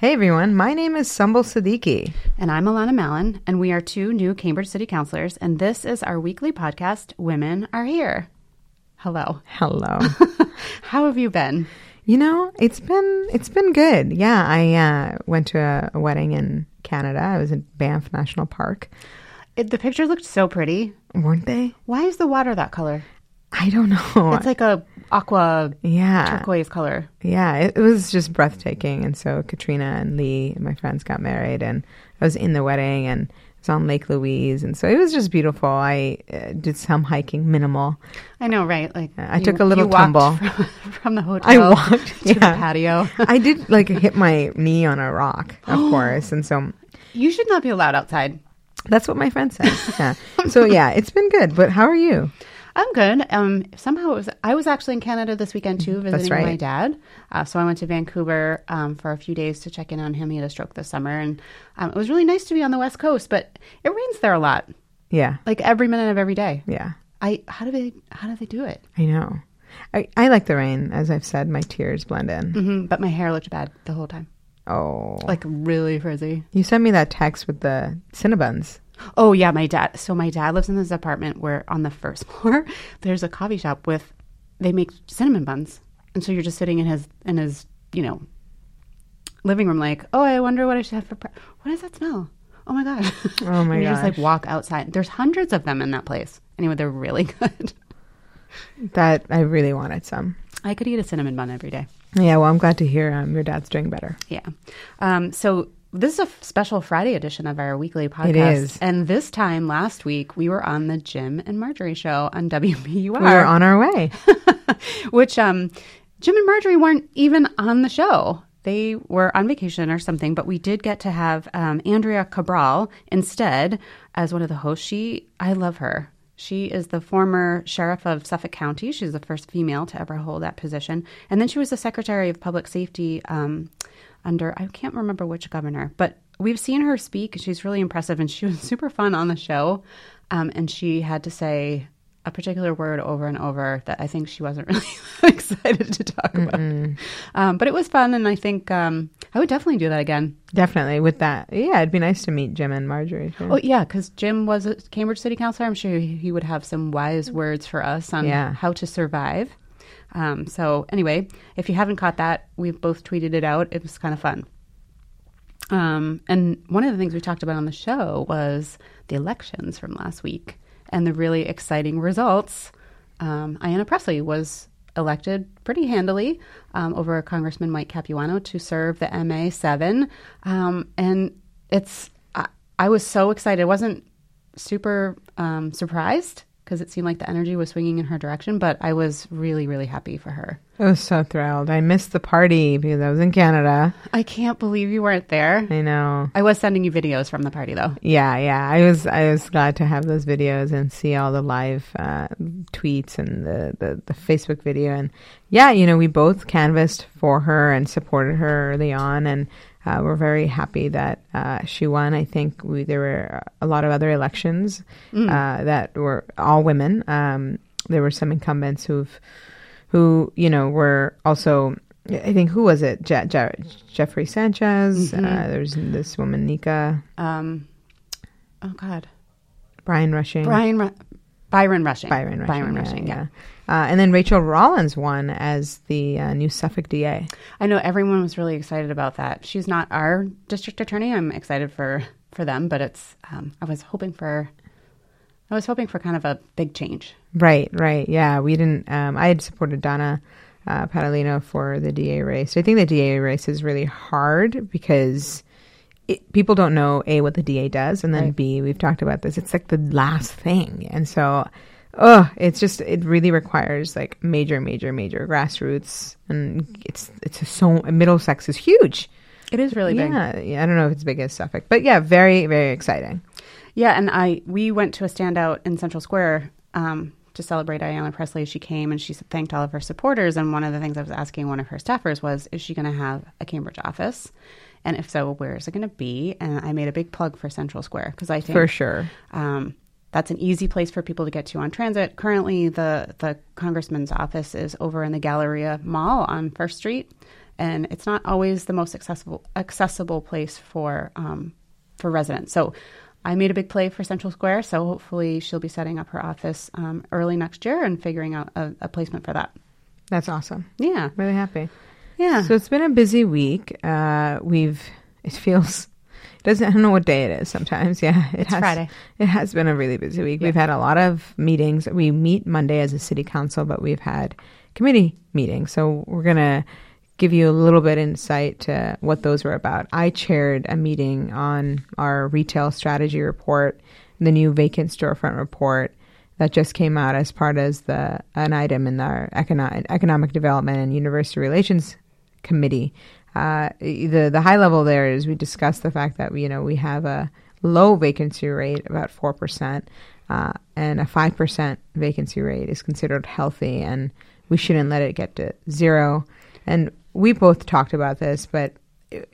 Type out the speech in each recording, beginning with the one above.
Hey everyone, my name is Sumbul Siddiqui. And I'm Alanna Mallon, and we are two new Cambridge City Councilors, and this is our weekly podcast, Women Are Here. Hello. Hello. How have you been? you know, it's been it's been good. Yeah, I uh, went to a, a wedding in Canada. I was in Banff National Park. It, the pictures looked so pretty. Weren't they? Why is the water that color? I don't know. It's like a aqua yeah, turquoise color. yeah. It, it was just breathtaking. And so Katrina and Lee, my friends, got married, and I was in the wedding, and it was on Lake Louise, and so it was just beautiful. I uh, did some hiking, minimal. I know, right? Like I took a little tumble. from, from the hotel. I walked to yeah. the patio. I did like hit my knee on a rock, of course, and so you should not be allowed outside. that's what my friend said. Yeah. So yeah, it's been good. But how are you? I'm good. Um, somehow it was. I was actually in Canada this weekend too, visiting right. my dad. Uh, so I went to Vancouver um, for a few days to check in on him. He had a stroke this summer, and um, it was really nice to be on the West Coast. But it rains there a lot, Yeah, like every minute of every day. yeah. I how do they how do they do it? I know. I, I like the rain. As I've said, my tears blend in. hmm But my hair looked bad the whole time, Oh, like really frizzy. you sent me that text with the Cinnabons. Oh yeah, my dad. So my dad lives in this apartment where on the first floor there's a coffee shop with they make cinnamon buns, and so you're just sitting in his in his you know living room like, oh, I wonder what I should have for. Pre- what does that smell? Oh my god! Oh my And you just like walk outside. There's hundreds of them in that place. Anyway, they're really good. That I really wanted some. I could eat a cinnamon bun every day. Yeah, well, I'm glad to hear um, your dad's doing better. Yeah. Um, so this is a f- special Friday edition of our weekly podcast. is. And this time last week, we were on the Jim and Margery show on WBUR. We were on our way. which um, Jim and Margery weren't even on the show. They were on vacation or something, but we did get to have um, Andrea Cabral instead as one of the hosts. She, I love her. She is the former sheriff of Suffolk County. She's the first female to ever hold that position. And then she was the secretary of public safety um, under, I can't remember which governor, but we've seen her speak. She's really impressive and she was super fun on the show. Um, and she had to say a particular word over and over that I think she wasn't really excited to talk about. Um, but it was fun, and I think um, I would definitely do that again. Definitely with that. Yeah, it'd be nice to meet Jim and Margery. Too. Oh yeah, because Jim was a Cambridge City Councilor. I'm sure he he would have some wise words for us on Yeah. how to survive. Um, so anyway, if you haven't caught that, we've both tweeted it out. It was kind of fun. Um, and one of the things we talked about on the show was the elections from last week and the really exciting results. Um, Ayanna Presley was elected pretty handily um, over Congressman Mike Capuano to serve the MA seven, um, and it's I, I was so excited. I wasn't super um, surprised because it seemed like the energy was swinging in her direction, but I was really really happy for her. I was so thrilled. I missed the party because I was in Canada. I can't believe you weren't there. I know. I was sending you videos from the party though. Yeah, yeah. I was I was glad to have those videos and see all the live uh, tweets and the, the the Facebook video and yeah, you know, we both canvassed for her and supported her early on and uh, we're very happy that uh, she won. I think we, there were a lot of other elections uh, that were all women. Um, there were some incumbents who've who you know were also I think who was it Je- Je- Jeffrey Sanchez. Uh, there's this woman Nika Um, oh God, Brian Rushing. Brian Ru- Byron Rushing. Byron Rushing. Byron yeah, Rushing. yeah. Uh, and then Rachael Rollins won as the uh, new Suffolk DA. I know everyone was really excited about that. She's not our district attorney. I'm excited for for them, but it's um, I was hoping for I was hoping for kind of a big change. Right, right. Yeah, we didn't. Um, I had supported Donna uh, Patalano for the DA race. I think the DA race is really hard because it, people don't know a what the DA does, and then Right. b we've talked about this. It's like the last thing, and so. Oh, it's just it really requires like major, major, major grassroots, and it's it's so Middlesex is huge. It is really big. yeah, yeah, I don't know if it's big as Suffolk, but yeah, very, very exciting. Yeah, and I we went to a standout in Central Square um, to celebrate Ayanna Presley. She came and she thanked all of her supporters. And one of the things I was asking one of her staffers was, "Is she going to have a Cambridge office? And if so, where is it going to be?" And I made a big plug for Central Square because I think For sure. um, that's an easy place for people to get to on transit. Currently, the the congressman's office is over in the Galleria Mall on First Street, and it's not always the most accessible accessible place for um, for residents. So I made a big play for Central Square, so hopefully she'll be setting up her office um, early next year and figuring out a, a, placement for that. That's awesome. Yeah, really happy. Yeah. So it's been a busy week. Uh, we've it feels it doesn't I don't know what day it is sometimes. Yeah, it it's has Friday. It has been a really busy week. Yeah. We've had a lot of meetings. We meet Monday as a city council, but we've had committee meetings. So we're gonna give you a little bit insight to what those were about. I chaired a meeting on our retail strategy report, the new vacant storefront report that just came out as part of the an item in our economic, economic development and university relations committee. Uh, the the high level there is we discussed the fact that we, you know we have a low vacancy rate about four percent, uh, and a five percent vacancy rate is considered healthy, and we shouldn't let it get to zero. And we both talked about this, but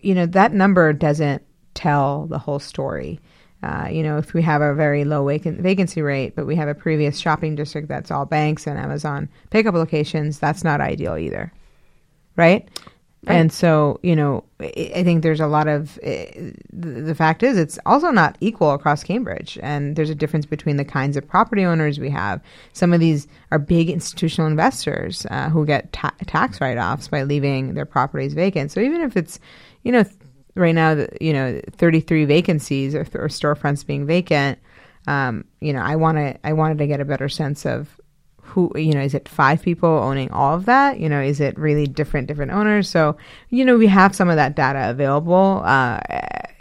you know that number doesn't tell the whole story. Uh, you know, if we have a very low vacant, vacancy rate, but we have a previous shopping district that's all banks and Amazon pickup locations, that's not ideal either, right? Right. And so, you know, I think there's a lot of uh, the fact is it's also not equal across Cambridge. And there's a difference between the kinds of property owners we have. Some of these are big institutional investors uh, who get ta- tax write offs by leaving their properties vacant. So even if it's, you know, right now, you know, 33 vacancies or, or storefronts being vacant, um, you know, I want to, I wanted to get a better sense of who you know is it five people owning all of that you know is it really different different owners so you know we have some of that data available uh,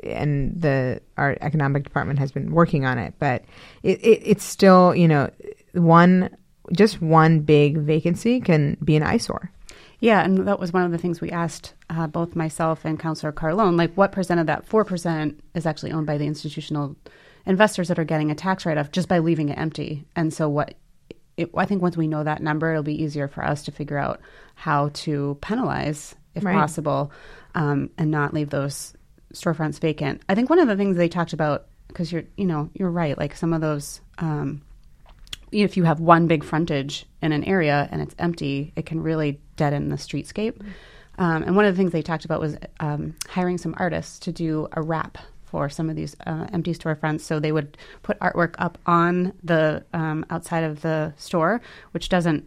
and the our economic department has been working on it but it, it, it's still you know one just one big vacancy can be an eyesore yeah, and that was one of the things we asked uh, both myself and Councillor Carlone. Like, what percent of that four percent is actually owned by the institutional investors that are getting a tax write off just by leaving it empty? And so, what it, I think once we know that number, it'll be easier for us to figure out how to penalize, if right. possible, um, and not leave those storefronts vacant. I think one of the things they talked about, because you're, you know, you're right. Like some of those, um, if you have one big frontage in an area and it's empty, it can really deaden the streetscape. Um, and one of the things they talked about was um, hiring some artists to do a wrap for some of these uh, empty storefronts. So they would put artwork up on the um, outside of the store, which doesn't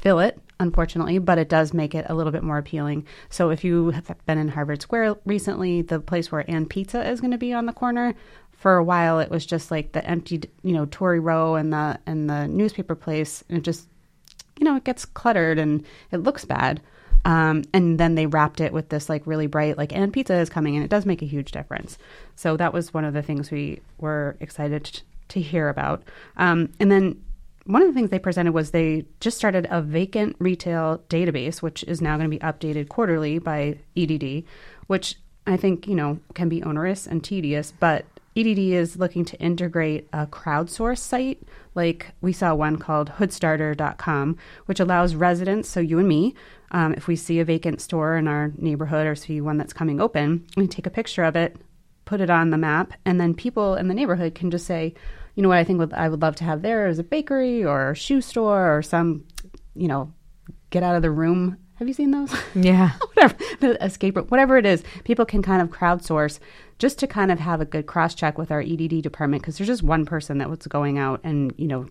fill it, unfortunately, but it does make it a little bit more appealing. So if you have been in Harvard Square recently, the place where &pizza is going to be on the corner, for a while it was just like the empty, you know, Tory Row and the and the newspaper place, and it just, you know, it gets cluttered and it looks bad. Um, and then they wrapped it with this like really bright, like, &pizza is coming, and it does make a huge difference. So that was one of the things we were excited to, hear about. Um, and then one of the things they presented was they just started a vacant retail database, which is now going to be updated quarterly by EDD, which I think, you know, can be onerous and tedious, but EDD is looking to integrate a crowdsource site. Like we saw one called hoodstarter.com, which allows residents, so you and me, um, if we see a vacant store in our neighborhood or see one that's coming open, we take a picture of it, put it on the map, and then people in the neighborhood can just say, you know what I think I would love to have there is a bakery or a shoe store or some, you know, get out of the room. Have you seen those? Yeah. whatever. The escape room, whatever it is, people can kind of crowdsource just to kind of have a good cross check with our EDD department because there's just one person that was going out and, you know,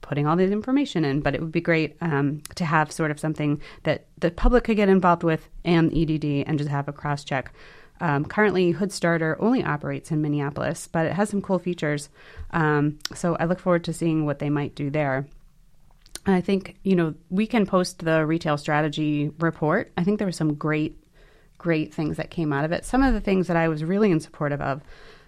putting all this information in, but it would be great um, to have sort of something that the public could get involved with and EDD and just have a cross check. Um, currently, Hood Starter only operates in Minneapolis, but it has some cool features. Um, so I look forward to seeing what they might do there. I think, you know, we can post the retail strategy report. I think there were some great, great things that came out of it. Some of the things that I was really in support of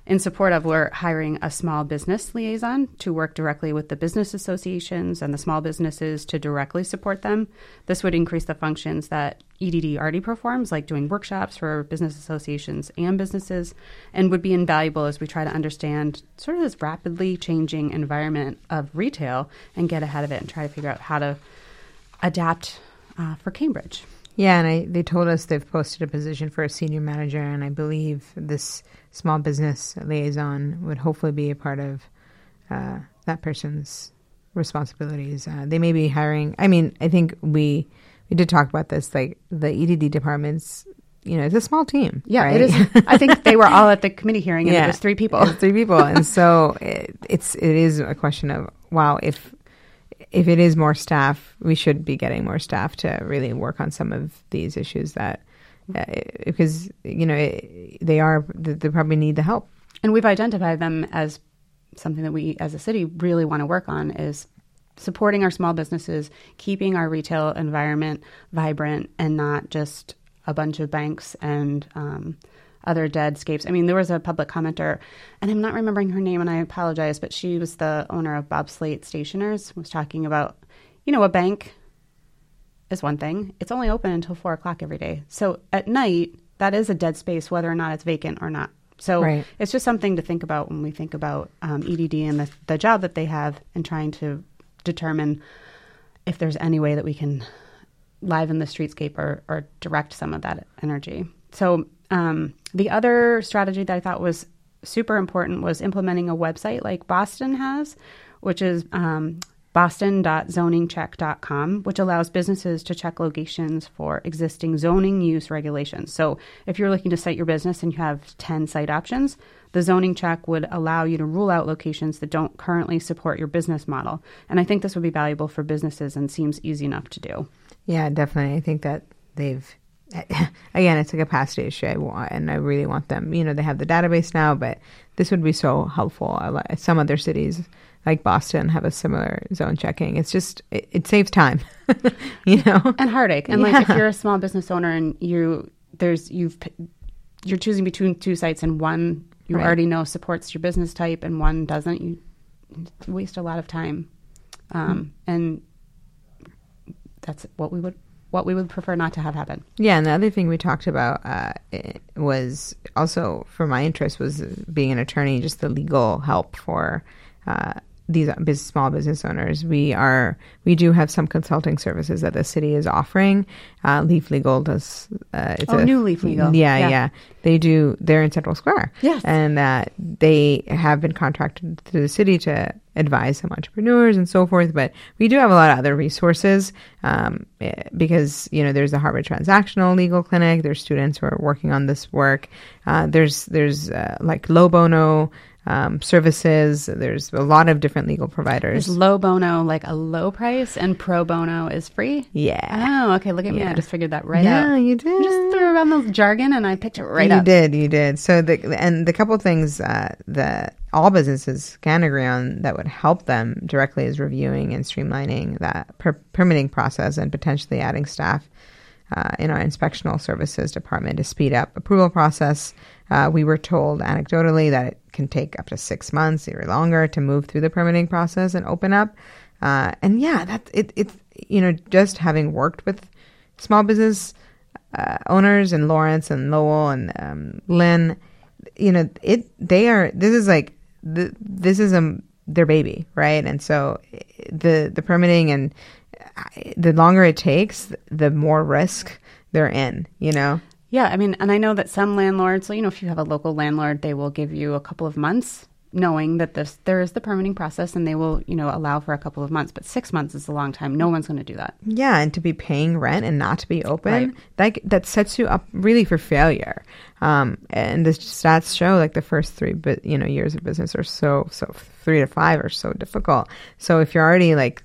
in support of, we're hiring a small business liaison to work directly with the business associations and the small businesses to directly support them. This would increase the functions that EDD already performs, like doing workshops for business associations and businesses, and would be invaluable as we try to understand sort of this rapidly changing environment of retail and get ahead of it and try to figure out how to adapt uh, for Cambridge. Yeah, and I, they told us they've posted a position for a senior manager, and I believe this small business liaison would hopefully be a part of uh, that person's responsibilities. Uh, they may be hiring. I mean, I think we we did talk about this. Like the EDD departments, you know, it's a small team. Yeah, right? it is. I think they were all at the committee hearing, and Yeah. it was three people. It's three people, and so it, it's it is a question of wow if if it is more staff, we should be getting more staff to really work on some of these issues that uh, because you know it, they are they probably need the help. And we've identified them as something that we, as a city, really want to work on is supporting our small businesses, keeping our retail environment vibrant, and not just a bunch of banks and um, other deadscapes. I mean, there was a public commenter, and I'm not remembering her name, and I apologize, but she was the owner of Bob Slate Stationers, was talking about, you know, a bank is one thing. It's only open until four o'clock every day. So at night, that is a dead space, whether or not it's vacant or not. So Right. it's just something to think about when we think about um, EDD and the, the job that they have and trying to determine if there's any way that we can liven the streetscape or, or direct some of that energy. So um, the other strategy that I thought was super important was implementing a website like Boston has, which is um, boston.zoningcheck.com, which allows businesses to check locations for existing zoning use regulations. So if you're looking to site your business and you have 10 site options, the zoning check would allow you to rule out locations that don't currently support your business model. And I think this would be valuable for businesses and seems easy enough to do. Yeah, definitely. I think that they've again, it's a capacity issue, I want, and I really want them. You know, they have the database now, but this would be so helpful. Some other cities, like Boston, have a similar zone checking. It's just it, it saves time. you know, and heartache. And like if you're a small business owner and you there's you've you're choosing between two sites and one you Right. already know supports your business type and one doesn't, you waste a lot of time. Um, And that's what we would what we would prefer not to have happen. Yeah, and the other thing we talked about uh, was also for my interest was being an attorney, just the legal help for uh, these small business owners. We are we do have some consulting services that the city is offering. Uh, Leaf Legal does. Uh, it's Oh, New Leaf Legal. Yeah, Yeah. yeah, They do. They're in Central Square. Yes. and uh, they have been contracted to the city to advise some entrepreneurs and so forth. But we do have a lot of other resources um, eh, because you know there's the Harvard Transactional Legal Clinic. There's students who are working on this work. Uh, there's there's uh, like low bono um, services. There's a lot of different legal providers. Is low bono like a low price and pro bono is free? yeah, Oh, okay. Look at me. I just figured that right yeah, out. Yeah, you did. Just threw around the jargon and I picked it right you up. You did, you did. So the and the couple things uh, that all businesses can agree on that would help them directly is reviewing and streamlining that per- permitting process and potentially adding staff uh, in our inspectional services department to speed up approval process. Uh, we were told anecdotally that it can take up to six months or longer to move through the permitting process and open up. Uh, and yeah, that it it's you know just having worked with small business uh, owners and Lawrence and Lowell and um, Lynn, you know, it they are. This is like the, this is a their baby, right? And so eh, the the permitting and the longer it takes, the more risk they're in. You know, Yeah, I mean, and I know that some landlords, so you know, if you have a local landlord, they will give you a couple of months knowing that this there is the permitting process and they will, you know, allow for a couple of months, but 6 months is a long time. No one's going to do that. yeah, and to be paying rent and not to be open, Right. that that sets you up really for failure. Um, and the stats show like the first three, bu- you know, years of business are so so three to five are so difficult. So if you're already like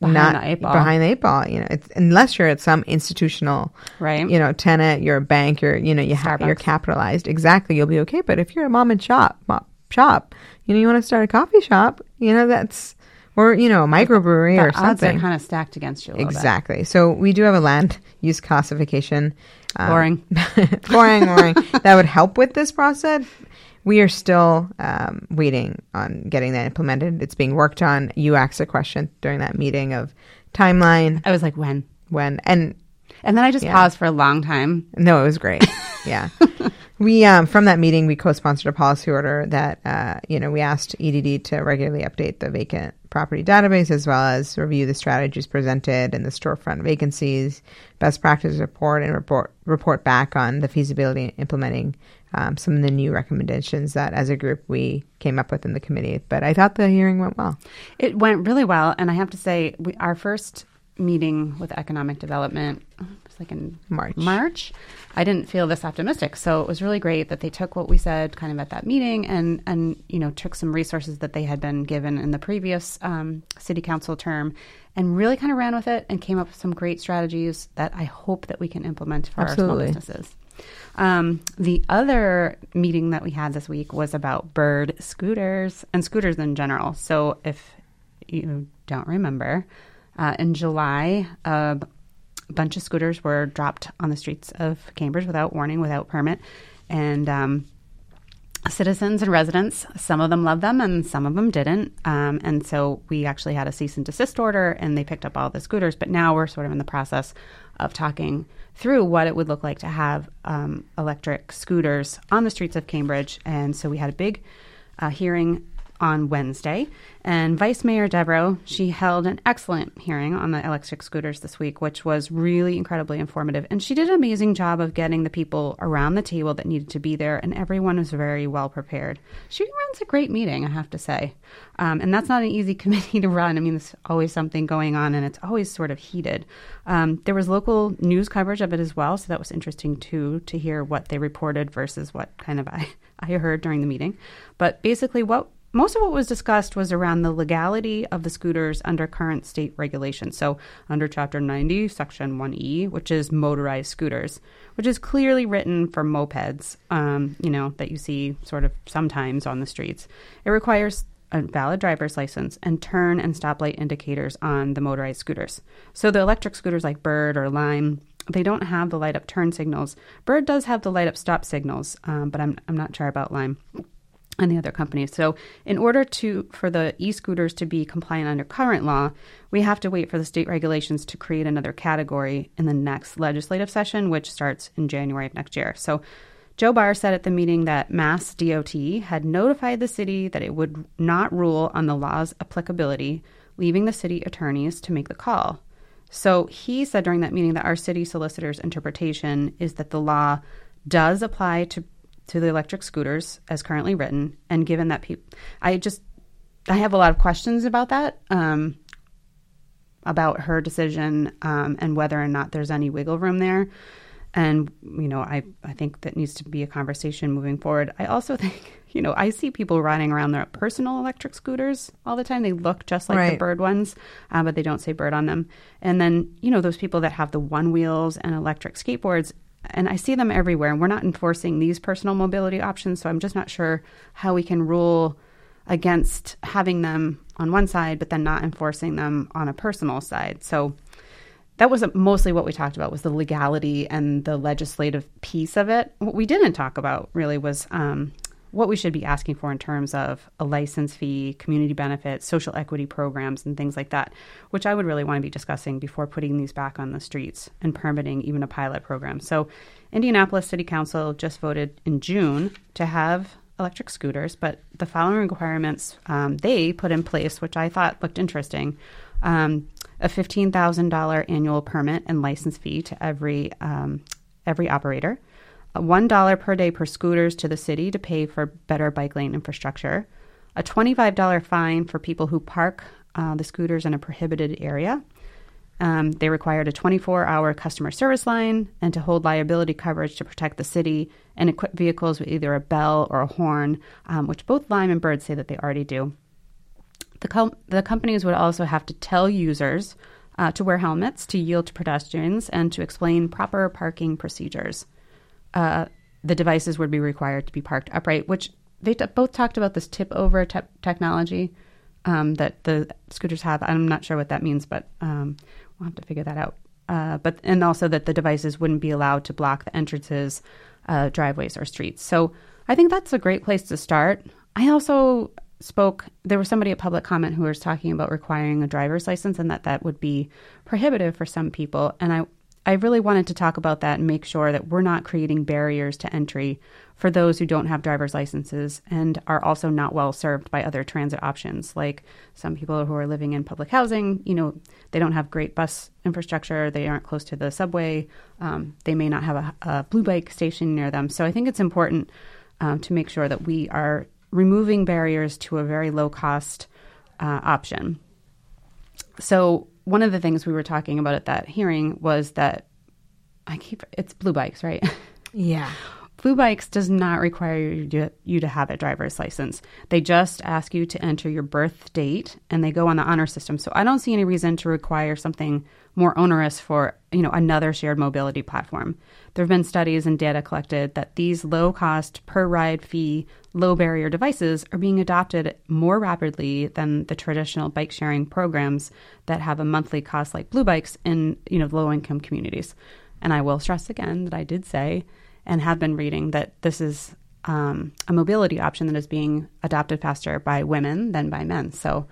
Behind not the eight ball. behind the eight ball, you know, it's, unless you're at some institutional, Right. You know, tenant, you're a bank, you're you know, you have you're capitalized. Exactly, you'll be okay. But if you're a mom and shop, mom, shop, you know, you want to start a coffee shop, you know, that's or you know, a microbrewery The or odds something. are kind of stacked against you a little bit. Exactly. So we do have a land use classification. um, Boring. boring, boring. that would help with this process. We are still um, waiting on getting that implemented. It's being worked on. You asked a question during that meeting of timeline I was like, when? when, and And then I just Yeah. paused for a long time. no, it was great. yeah. We, um, from that meeting, we co-sponsored a policy order that, uh, you know, we asked EDD to regularly update the vacant property database as well as review the strategies presented and the storefront vacancies, best practice report, and report report back on the feasibility in implementing um, some of the new recommendations that, as a group, we came up with in the committee. But I thought the hearing went well. It went really well, and I have to say, we, our first meeting with economic development, it was like in March. March, I didn't feel this optimistic. So it was really great that they took what we said kind of at that meeting and and you know took some resources that they had been given in the previous um, city council term and really kind of ran with it and came up with some great strategies that I hope that we can implement for Absolutely. our small businesses. Um, the other meeting that we had this week was about bird scooters and scooters in general. So if you don't remember, uh, in July, a bunch of scooters were dropped on the streets of Cambridge without warning, without permit, and um, citizens and residents, some of them loved them and some of them didn't. Um, and so we actually had a cease and desist order and they picked up all the scooters. But now we're sort of in the process of talking through what it would look like to have um, electric scooters on the streets of Cambridge. And so we had a big uh, hearing on Wednesday. And Vice Mayor Devereux, she held an excellent hearing on the electric scooters this week, which was really incredibly informative. And she did an amazing job of getting the people around the table that needed to be there, and everyone was very well prepared. She runs a great meeting, I have to say. Um, and that's not an easy committee to run. I mean, there's always something going on, and it's always sort of heated. Um, there was local news coverage of it as well, so that was interesting too to hear what they reported versus what kind of I, I heard during the meeting. But basically, what most of what was discussed was around the legality of the scooters under current state regulations. So, under Chapter 90, Section 1E, which is motorized scooters, which is clearly written for mopeds, um, you know, that you see sort of sometimes on the streets. It requires a valid driver's license and turn and stoplight indicators on the motorized scooters. So, the electric scooters like Bird or Lime, they don't have the light up turn signals. Bird does have the light up stop signals, um, but I'm, I'm not sure about Lime and the other companies. So, in order to for the e-scooters to be compliant under current law, we have to wait for the state regulations to create another category in the next legislative session, which starts in January of next year. So, Joe Barr said at the meeting that Mass DOT had notified the city that it would not rule on the law's applicability, leaving the city attorneys to make the call. So, he said during that meeting that our city solicitor's interpretation is that the law does apply to to the electric scooters as currently written. And given that people, I just, I have a lot of questions about that, um, about her decision um, and whether or not there's any wiggle room there. And, you know, I, I think that needs to be a conversation moving forward. I also think, you know, I see people riding around their personal electric scooters all the time. They look just like Right. the bird ones, uh, but they don't say bird on them. And then, you know, those people that have the one wheels and electric skateboards, and I see them everywhere. And we're not enforcing these personal mobility options. So I'm just not sure how we can rule against having them on one side, but then not enforcing them on a personal side. So that was mostly what we talked about was the legality and the legislative piece of it. What we didn't talk about really was um, what we should be asking for in terms of a license fee, community benefits, social equity programs, and things like that, which I would really want to be discussing before putting these back on the streets and permitting even a pilot program. So, Indianapolis City Council just voted in June to have electric scooters, but the following requirements um, they put in place, which I thought looked interesting. Um, a fifteen thousand dollar annual permit and license fee to every um, every operator, a one dollar per day per scooters to the city to pay for better bike lane infrastructure, a twenty five dollar fine for people who park uh, the scooters in a prohibited area. Um, they required a 24 hour customer service line and to hold liability coverage to protect the city and equip vehicles with either a bell or a horn, um, which both Lime and Bird say that they already do. The, com- the companies would also have to tell users uh, to wear helmets, to yield to pedestrians, and to explain proper parking procedures. Uh, the devices would be required to be parked upright, which they t- both talked about this tip over te- technology um, that the scooters have. I'm not sure what that means, but um, we'll have to figure that out. Uh, but and also that the devices wouldn't be allowed to block the entrances, uh, driveways, or streets. So I think that's a great place to start. I also spoke. There was somebody at public comment who was talking about requiring a driver's license and that that would be prohibitive for some people. And I I really wanted to talk about that and make sure that we're not creating barriers to entry for those who don't have driver's licenses and are also not well served by other transit options, like some people who are living in public housing. You know, they don't have great bus infrastructure, they aren't close to the subway, um, they may not have a, a blue bike station near them. So I think it's important um, to make sure that we are removing barriers to a very low cost uh, option. So one of the things we were talking about at that hearing was that I keep it's blue bikes, right? Yeah. Blue Bikes does not require you to, you to have a driver's license. They just ask you to enter your birth date and they go on the honor system. So I don't see any reason to require something more onerous for, you know, another shared mobility platform. There have been studies and data collected that these low-cost per ride fee, low barrier devices are being adopted more rapidly than the traditional bike sharing programs that have a monthly cost like Blue Bikes in, you know, low-income communities. And I will stress again that I did say and have been reading that this is um, a mobility option that is being adopted faster by women than by men. So,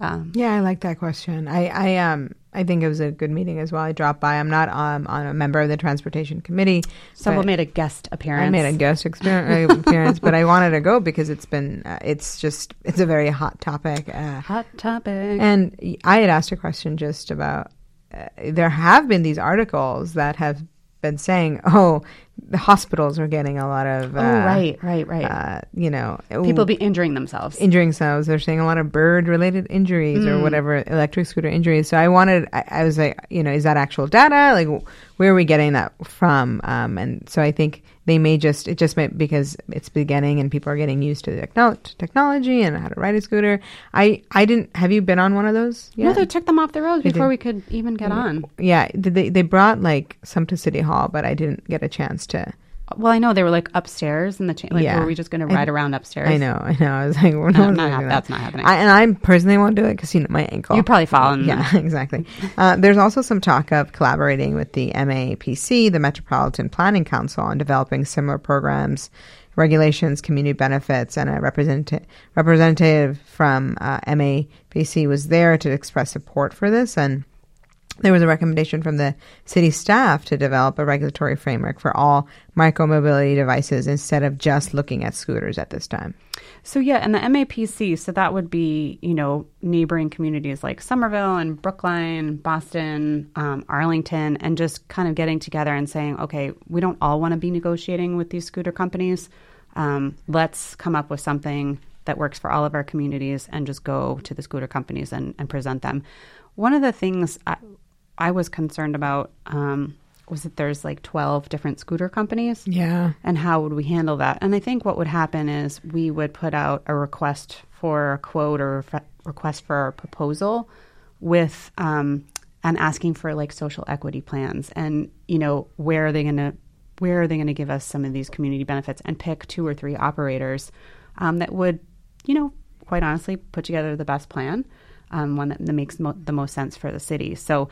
um, Yeah, I like that question. I, I um I think it was a good meeting as well. I dropped by. I'm not um, on a member of the transportation committee. someone made a guest appearance. I made a guest exper- uh, appearance, but I wanted to go because it's been uh, it's just it's a very hot topic. Uh, hot topic. and I had asked a question just about uh, there have been these articles that have been saying, oh, the hospitals are getting a lot of uh, oh, right, right, right. uh, you know People be injuring themselves. injuring themselves. They're saying a lot of bird related injuries or whatever electric scooter injuries. So I wanted, I, I was like, you know, is that actual data? Like, where are we getting that from? Um, and so I think they may just, it just might because it's beginning and people are getting used to the techno- technology and how to ride a scooter. I, I didn't, have you been on one of those? No, they took them off the roads before we could even get on. yeah. They, they brought like some to City Hall, but I didn't get a chance to. Well, I know they were like upstairs in the cha- like. Yeah. Were we just going to I- ride around upstairs? I know, I know. I was like, we're No, not, not hap- that. that's not happening. I, and I personally won't do it because you know my ankle. You'd probably fall in Yeah, exactly. Uh, there's also some talk of collaborating with the MAPC, the Metropolitan Planning Council, on developing similar programs, regulations, community benefits, and a represent- representative from uh, MAPC was there to express support for this and. There was a recommendation from the city staff to develop a regulatory framework for all micromobility devices instead of just looking at scooters at this time. So yeah, and the MAPC, so that would be you know neighboring communities like Somerville and Brookline, Boston, um, Arlington, and just kind of getting together and saying, okay, we don't all want to be negotiating with these scooter companies. Um, let's come up with something that works for all of our communities and just go to the scooter companies and, and present them. One of the things I, was concerned about um, was that there's like 12 different scooter companies Yeah. and how would we handle that? And I think what would happen is we would put out a request for a quote or a request for a proposal with um, and asking for like social equity plans and you know where are they going to where are they going to give us some of these community benefits and pick two or three operators um, that would you know quite honestly put together the best plan um, one that, that makes mo- the most sense for the city so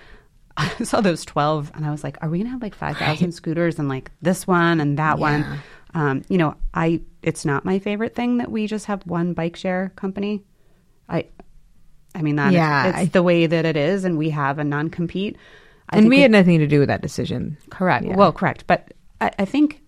I saw those 12 and I was like, are we going to have like 5,000 scooters and like this one and that one? Um, you know, I, it's not my favorite thing that we just have one bike share company. I, I mean, that Yeah, it's I- the way that it is and we have a non compete. and we had nothing to do with that decision. Correct. Yeah. Well, correct. But I, I think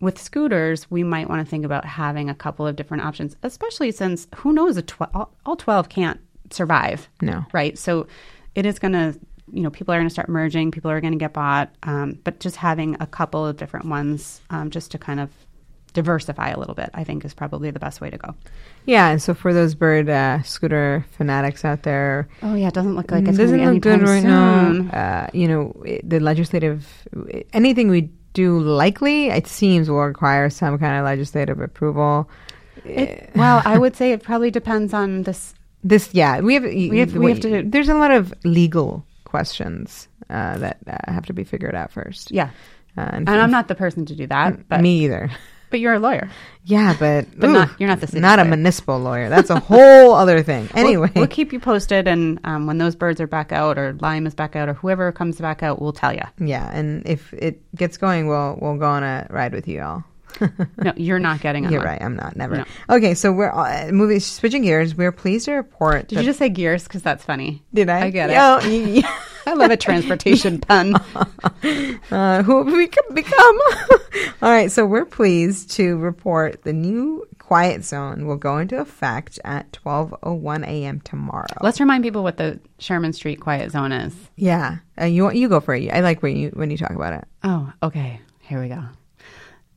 with scooters, we might want to think about having a couple of different options, especially since who knows, a tw- all, all 12 can't survive. No. Right. So it is going to, you know, people are going to start merging, people are going to get bought. Um, but just having a couple of different ones um, just to kind of diversify a little bit, I think is probably the best way to go. Yeah, and so for those bird uh, scooter fanatics out there, Oh, yeah. It doesn't look like it's doesn't going to be look good right soon. now. Uh, you know, it- the legislative anything we do likely it seems will require some kind of legislative approval. It, well, I would say it probably depends on this This, yeah, we have we have- we have to- There's a lot of legal questions uh, that uh, have to be figured out first. Yeah. uh, And I'm not the person to do that, but me either. but you're a lawyer. Yeah, but But not- you're not the city not a municipal lawyer. That's a whole other thing. We'll- Anyway, we'll, keep you posted, and um, when those birds are back out, or Lime is back out, or whoever comes back out, we'll tell you. yeah, and if it gets going, we'll we'll go on a ride with you all. No, you're not getting on. You're right. I'm not. Never. No. Okay, so we're uh, moving. Switching gears. We're pleased to report. Did you just say gears? Because that's funny. Did I? I get it. Oh, y- y- I love a transportation pun. uh, who have we co- become? All right, so we're pleased to report the new quiet zone will go into effect at 12:01 a.m. tomorrow. Let's remind people what the Sherman Street Quiet Zone is. yeah, uh, you you go for it. I like when you when you talk about it. Oh, okay. Here we go.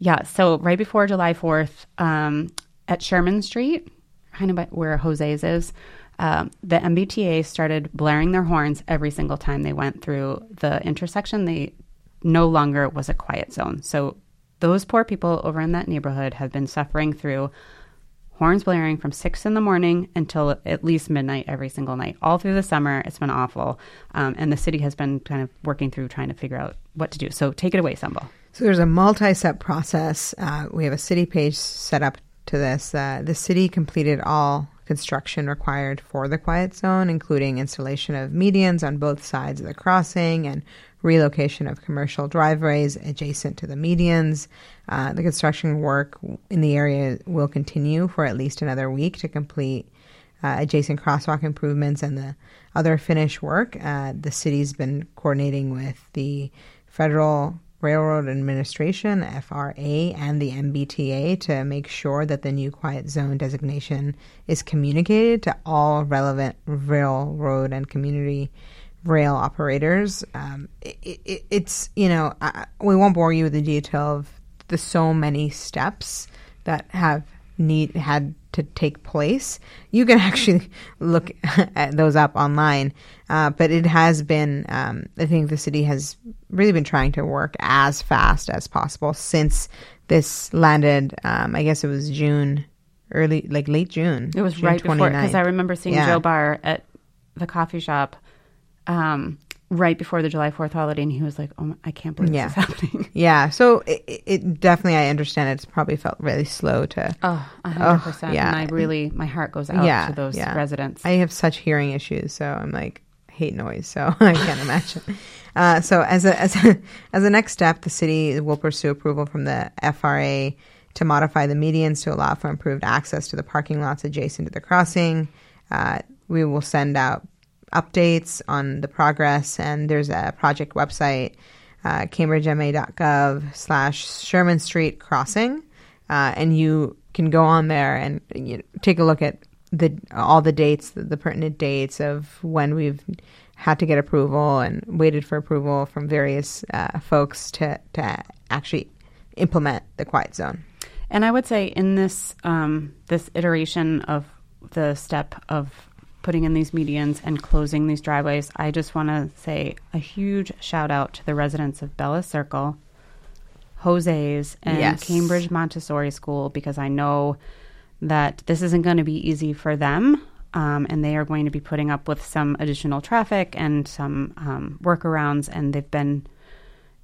Yeah. So right before July 4th, um, at Sherman Street, kind of where Jose's is, um, the MBTA started blaring their horns every single time they went through the intersection. They no longer was a quiet zone. So those poor people over in that neighborhood have been suffering through horns blaring from six in the morning until at least midnight every single night. All through the summer, it's been awful. Um, and the city has been kind of working through trying to figure out what to do. So take it away, Sumbul. So there's a multi-step process. Uh, we have a city page set up to this. Uh, the city completed all construction required for the quiet zone, including installation of medians on both sides of the crossing and relocation of commercial driveways adjacent to the medians. Uh, the construction work in the area will continue for at least another week to complete uh, adjacent crosswalk improvements and the other finish work. Uh, the city's been coordinating with the federal Railroad Administration, FRA, and the MBTA to make sure that the new quiet zone designation is communicated to all relevant railroad and community rail operators. Um, it, it, it's, you know, I, we won't bore you with the detail of the so many steps that have need had to take place. You can actually look at those up online, uh, but it has been. Um, I think the city has really been trying to work as fast as possible since this landed. Um, I guess it was June, early like late June. It was June right before because I remember seeing Yeah. Joe Barr at the coffee shop um, right before the July Fourth holiday, and he was like, "Oh, my, I can't believe Yeah. this is happening." Yeah, so it, it- it definitely I understand it's probably felt really slow to. Oh, a hundred percent. yeah. And I really, my heart goes out Yeah, to those yeah. residents. I have such hearing issues, so I'm like hate noise, so I can't imagine. Uh, so as a as a as a next step, the city will pursue approval from the FRA to modify the medians to allow for improved access to the parking lots adjacent to the crossing. Uh, we will send out updates on the progress, and there's a project website, uh, cambridgema.gov slash Sherman Street Crossing, uh, and you can go on there and you know, take a look at the all the dates, the, the pertinent dates of when we've had to get approval and waited for approval from various uh, folks to to actually implement the quiet zone. And I would say in this um, this iteration of the step of putting in these medians and closing these driveways, I just want to say a huge shout out to the residents of Bellis Circle, Jose's, and Yes. Cambridge Montessori School because I know that this isn't going to be easy for them. Um, and they are going to be putting up with some additional traffic and some um, workarounds, and they've been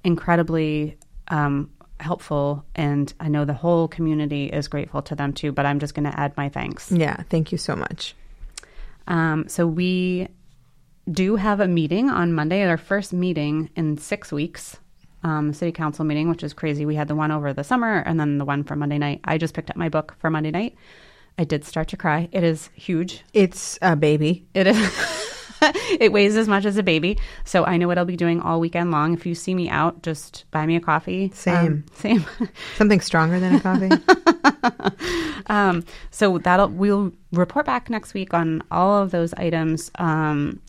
incredibly um, helpful. And I know the whole community is grateful to them too. But I'm just going to add my thanks. Yeah, thank you so much. Um, so we do have a meeting on Monday, our first meeting in six weeks. Um, city council meeting, which is crazy. We had the one over the summer and then the one for Monday night. I just picked up my book for Monday night. I did start to cry. It is huge. It's a baby. It is. it weighs as much as a baby. So I know what I'll be doing all weekend long. If you see me out, just buy me a coffee. Same. Um, same. Something stronger than a coffee. um, so that'll we'll report back next week on all of those items. Um,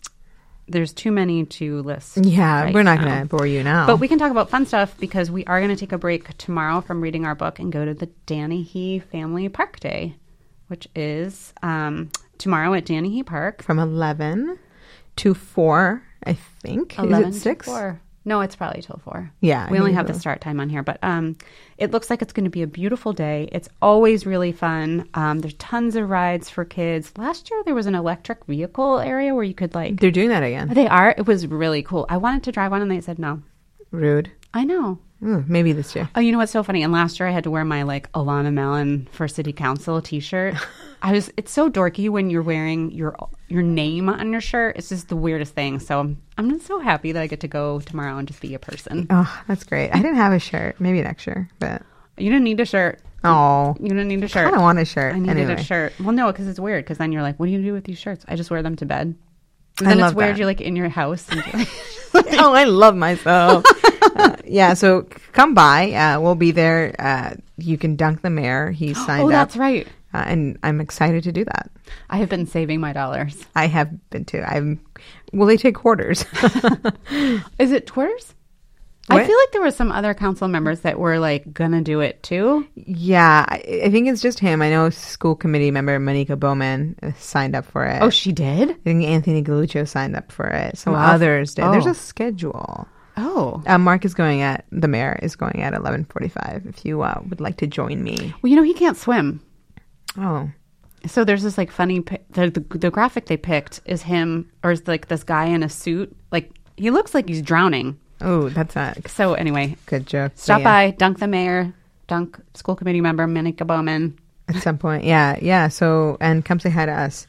there's too many to list. yeah, right we're not going to bore you now. But we can talk about fun stuff because we are going to take a break tomorrow from reading our book and go to the Danehy Family Park Day, which is um, tomorrow at Danehy Park. from eleven to four, I think. Is 11 it to six? 4. No, it's probably till 4. Yeah, I We only have the start time on here, but um, it looks like it's going to be a beautiful day. It's always really fun. Um, there's tons of rides for kids. Last year, there was an electric vehicle area where you could, like, They're doing that again. they are. It was really cool. I wanted to drive one, and they said no. Rude. I know. Ooh, maybe this year. Oh, you know what's so funny? And last year I had to wear my like Alanna Mallon for city council t-shirt. I was it's so dorky when you're wearing your your name on your shirt. It's just the weirdest thing. So I'm, I'm just so happy that I get to go tomorrow and just be a person. Oh, that's great. I didn't have a shirt. Maybe next year, but You didn't need a shirt. oh, You didn't need a shirt. I don't want a shirt. I needed anyway. a shirt. Well, no, because it's weird. Because then you're like, what do you do with these shirts? I just wear them to bed. And I then it's weird. that. You're like in your house. Like, oh, I love myself. uh, yeah, so come by. Uh, we'll be there. Uh, you can dunk the mayor. He signed oh, up, that's right. uh, and I'm excited to do that. I have been saving my dollars. I have been too. I'm. Will they take quarters? Is it quarters? I feel like there were some other council members that were like gonna do it too. Yeah, I, I think it's just him. I know school committee member Manikka Bowman uh, signed up for it. Oh, she did. I think Anthony Galluccio signed up for it. Some Wow. others did. There's Oh. a schedule. Oh, Uh, Marc is going at the mayor is going at 11:45. If you uh, would like to join me. well, you know he can't swim. Oh, So there's this like funny the, the the graphic they picked is him or is like this guy in a suit. Like he looks like he's drowning. Oh, that's a So anyway, good joke. Stop yeah, by, dunk the mayor, dunk school committee member Manikka Bowman. at some point. Yeah, yeah. So and come say hi to us.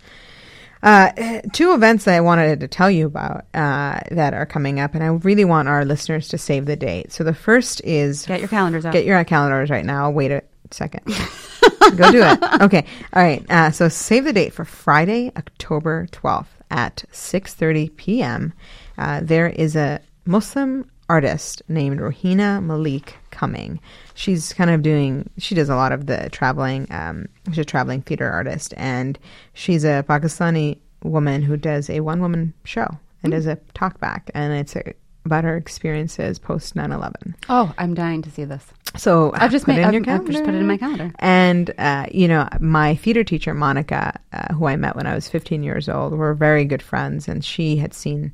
Uh, two events that I wanted to tell you about uh, that are coming up, and I really want our listeners to save the date. So the first is Get your calendars out. Get your calendars right now. Wait a second. Go do it. Okay. All right. Uh, so save the date for Friday, October 12th at 6:30 p.m. Uh, there is a Muslim artist named Rohina Malik coming. She's kind of doing. She does a lot of the traveling. Um, she's a traveling theater artist, and she's a Pakistani woman who does a one-woman show and does a talk back, and it's a, about her experiences post 9/11. oh, I'm dying to see this. So I've just put made it in I've, your I've just put it in my calendar. and, uh, you know, my theater teacher, Monica, uh, who I met when I was 15 years old, we're very good friends. And she had seen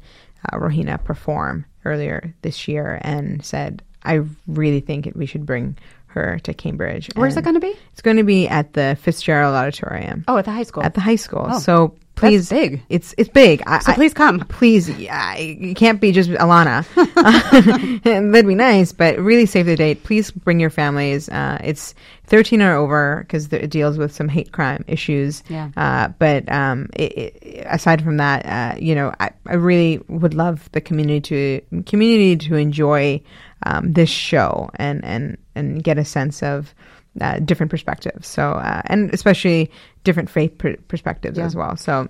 uh, Rohina perform earlier this year and said, I really think we should bring her to Cambridge. Where's it going to be? It's going to be at the Fitzgerald Auditorium Oh, at the high school. at the high school. Oh, so please, big. It's it's big. I, so please come. please, yeah, you can't be just Alanna. That'd be nice, but really save the date. Please bring your families. Uh, it's 13 or over because it deals with some hate crime issues. Yeah. Uh, but um, it, it, aside from that, uh, you know, I, I really would love the community to community to enjoy um, this show and and and get a sense of. Uh, different perspectives, so uh, and especially different faith per- perspectives Yeah. as well. So,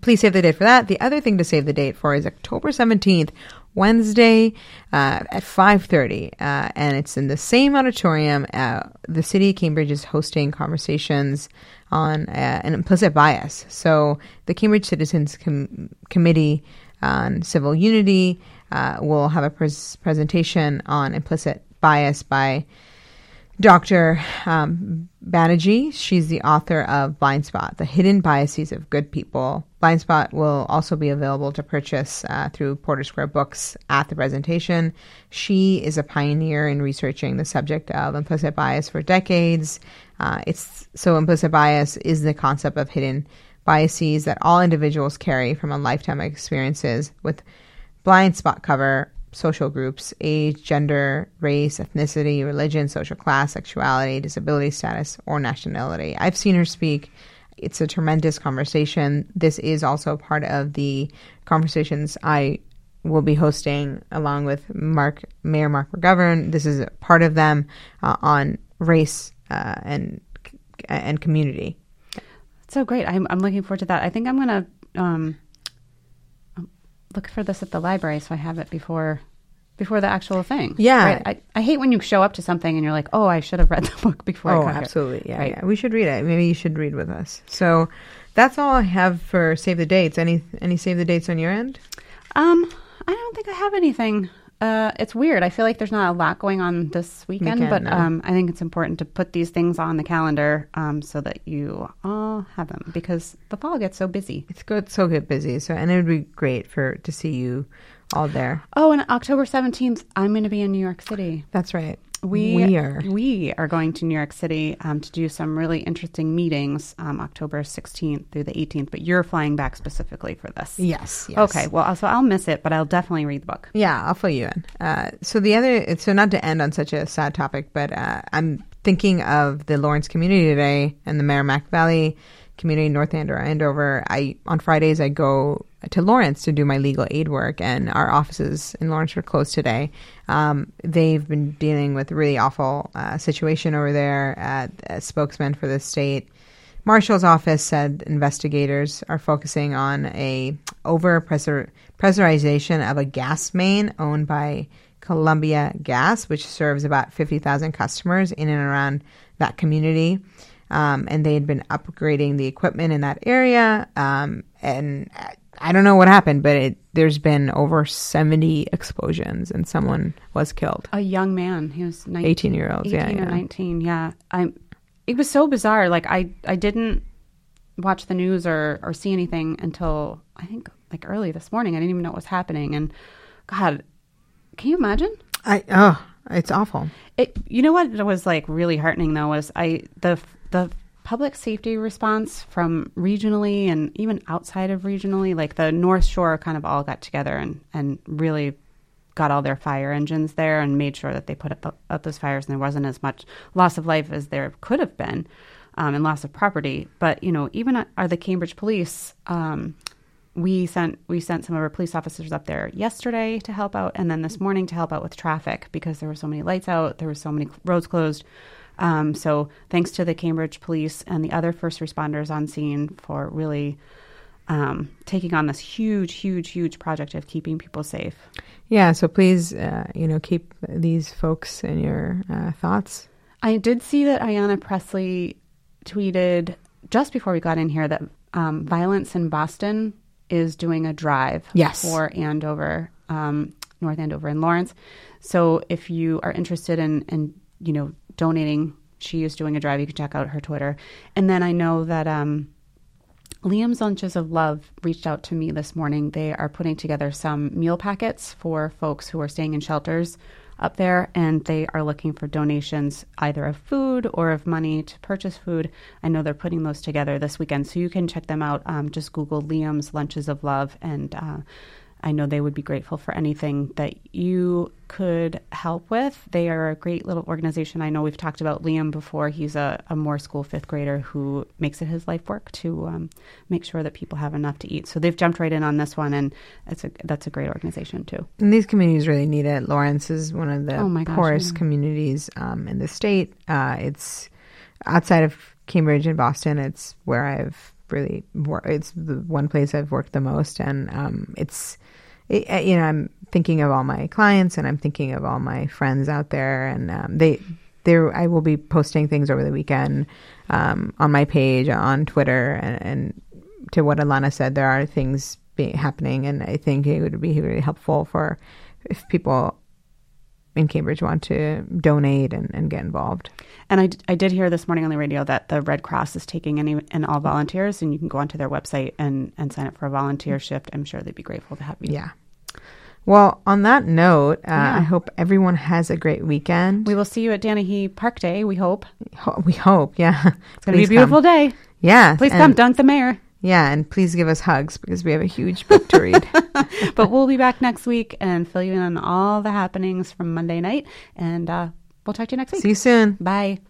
please save the date for that. The other thing to save the date for is October 17th, Wednesday uh, at 5.30. Uh, and it's in the same auditorium. Uh, the city of Cambridge is hosting conversations on uh, an implicit bias. So the Cambridge Citizens Com- Committee on Civil Unity uh, will have a pres- presentation on implicit bias by Dr. Um, Banaji, she's the author of Blind Spot, The Hidden Biases of Good People. Blind Spot will also be available to purchase uh, through Porter Square Books at the presentation. She is a pioneer in researching the subject of implicit bias for decades. Uh, it's so implicit bias is the concept of hidden biases that all individuals carry from a lifetime of experiences with blind spot cover social groups age gender race ethnicity religion social class sexuality disability status or nationality. I've seen her speak. It's a tremendous conversation. This is also part of the conversations i will be hosting along with Marc mayor Marc McGovern. This is part of them uh, on race uh, and and community. So great. I'm, I'm looking forward to that. I think I'm to um, look for this at the library so I have it before before the actual thing. Yeah. Right? I, I hate when you show up to something and you're like, oh, I should have read the book before I Oh, absolutely. Yeah, Right. yeah. We should read it. Maybe you should read with us. So that's all I have for save the dates. Any any save the dates on your end? Um, I don't think I have anything. Uh, it's weird. I feel like there's not a lot going on this weekend, Weekend, but no. um, I think it's important to put these things on the calendar um, so that you all have them because the fall gets so busy. It's good, so good busy. So and it would be great for to see you all there. Oh, and October 17th, I'm going to be in New York City. That's right. We, we are. we are going to New York City um, to do some really interesting meetings um, October 16th through the 18th, but you're flying back specifically for this. Yes. yes. Okay, well, so I'll miss it, but I'll definitely read the book. Yeah, I'll fill you in. Uh, so the other, so not to end on such a sad topic, but uh, I'm thinking of the Lawrence community today and the Merrimack Valley community, North Andover, Andover. I on Fridays I go to Lawrence to do my legal aid work, and our offices in Lawrence are closed today. Um, they've been dealing with a really awful uh, situation over there. Uh, a spokesman for the state Marshal's office said investigators are focusing on a over pressurization of a gas main owned by Columbia Gas, which serves about 50,000 customers in and around that community. Um, and they had been upgrading the equipment in that area. Um, and I don't know what happened, but it, there's been over 70 explosions and someone was killed. A young man. He was 19, 18 year olds. 18 Yeah, or yeah. 19. Yeah. I it was so bizarre. Like I I didn't watch the news or or see anything until I think like early this morning. I didn't even know what was happening and god, can you imagine? I, oh, it's awful. It, you know what was like really heartening though was I the the public safety response from regionally and even outside of regionally, like the North Shore, kind of all got together and and really got all their fire engines there and made sure that they put up, out those fires and there wasn't as much loss of life as there could have been um, and loss of property. But you know, even are the Cambridge police. Um, we sent we sent some of our police officers up there yesterday to help out, and then this morning to help out with traffic because there were so many lights out, there were so many roads closed. Um, so thanks to the Cambridge police and the other first responders on scene for really um, taking on this huge, huge, huge project of keeping people safe. Yeah, so please, uh, you know, keep these folks in your uh, thoughts. I did see that Ayanna Pressley tweeted just before we got in here that um, Violence in Boston is doing a drive Yes. for Andover, um, North Andover, and Lawrence. So if you are interested in, in you know donating, she is doing a drive. You can check out her Twitter. And then I know that um, Liam's Lunches of Love reached out to me this morning. They are putting together some meal packets for folks who are staying in shelters up there, and they are looking for donations either of food or of money to purchase food. I know they're putting those together this weekend, so you can check them out. Um, just Google Liam's Lunches of Love, and uh, I know they would be grateful for anything that you could help with. They are a great little organization. I know we've talked about Liam before. He's a, a Moore School fifth grader who makes it his life work to um, make sure that people have enough to eat. So they've jumped right in on this one, and it's a, that's a great organization too. And these communities really need it. Lawrence is one of the Oh gosh, poorest yeah. communities um, in the state. Uh, it's outside of Cambridge and Boston. It's where I've really it's the one place I've worked the most, and um, it's it, you know I'm thinking of all my clients and I'm thinking of all my friends out there, and um, they there I will be posting things over the weekend um, on my page on Twitter, and, and to what Alanna said, there are things be, happening, and I think it would be really helpful for if people in Cambridge want to donate and, and get involved. And I, d- I did hear this morning on the radio that the Red Cross is taking any and all volunteers, and you can go onto their website and, and sign up for a volunteer shift. I'm sure they'd be grateful to have you. Yeah. Well, on that note, uh, Yeah. I hope everyone has a great weekend. We will see you at Danehy Park Day, we hope. Ho- we hope, yeah. It's going to be a beautiful day. Yeah. Please and- come dunk the mayor. Yeah, and please give us hugs because we have a huge book to read. but we'll be back next week and fill you in on all the happenings from Monday night. And uh, we'll talk to you next week. See you soon. Bye.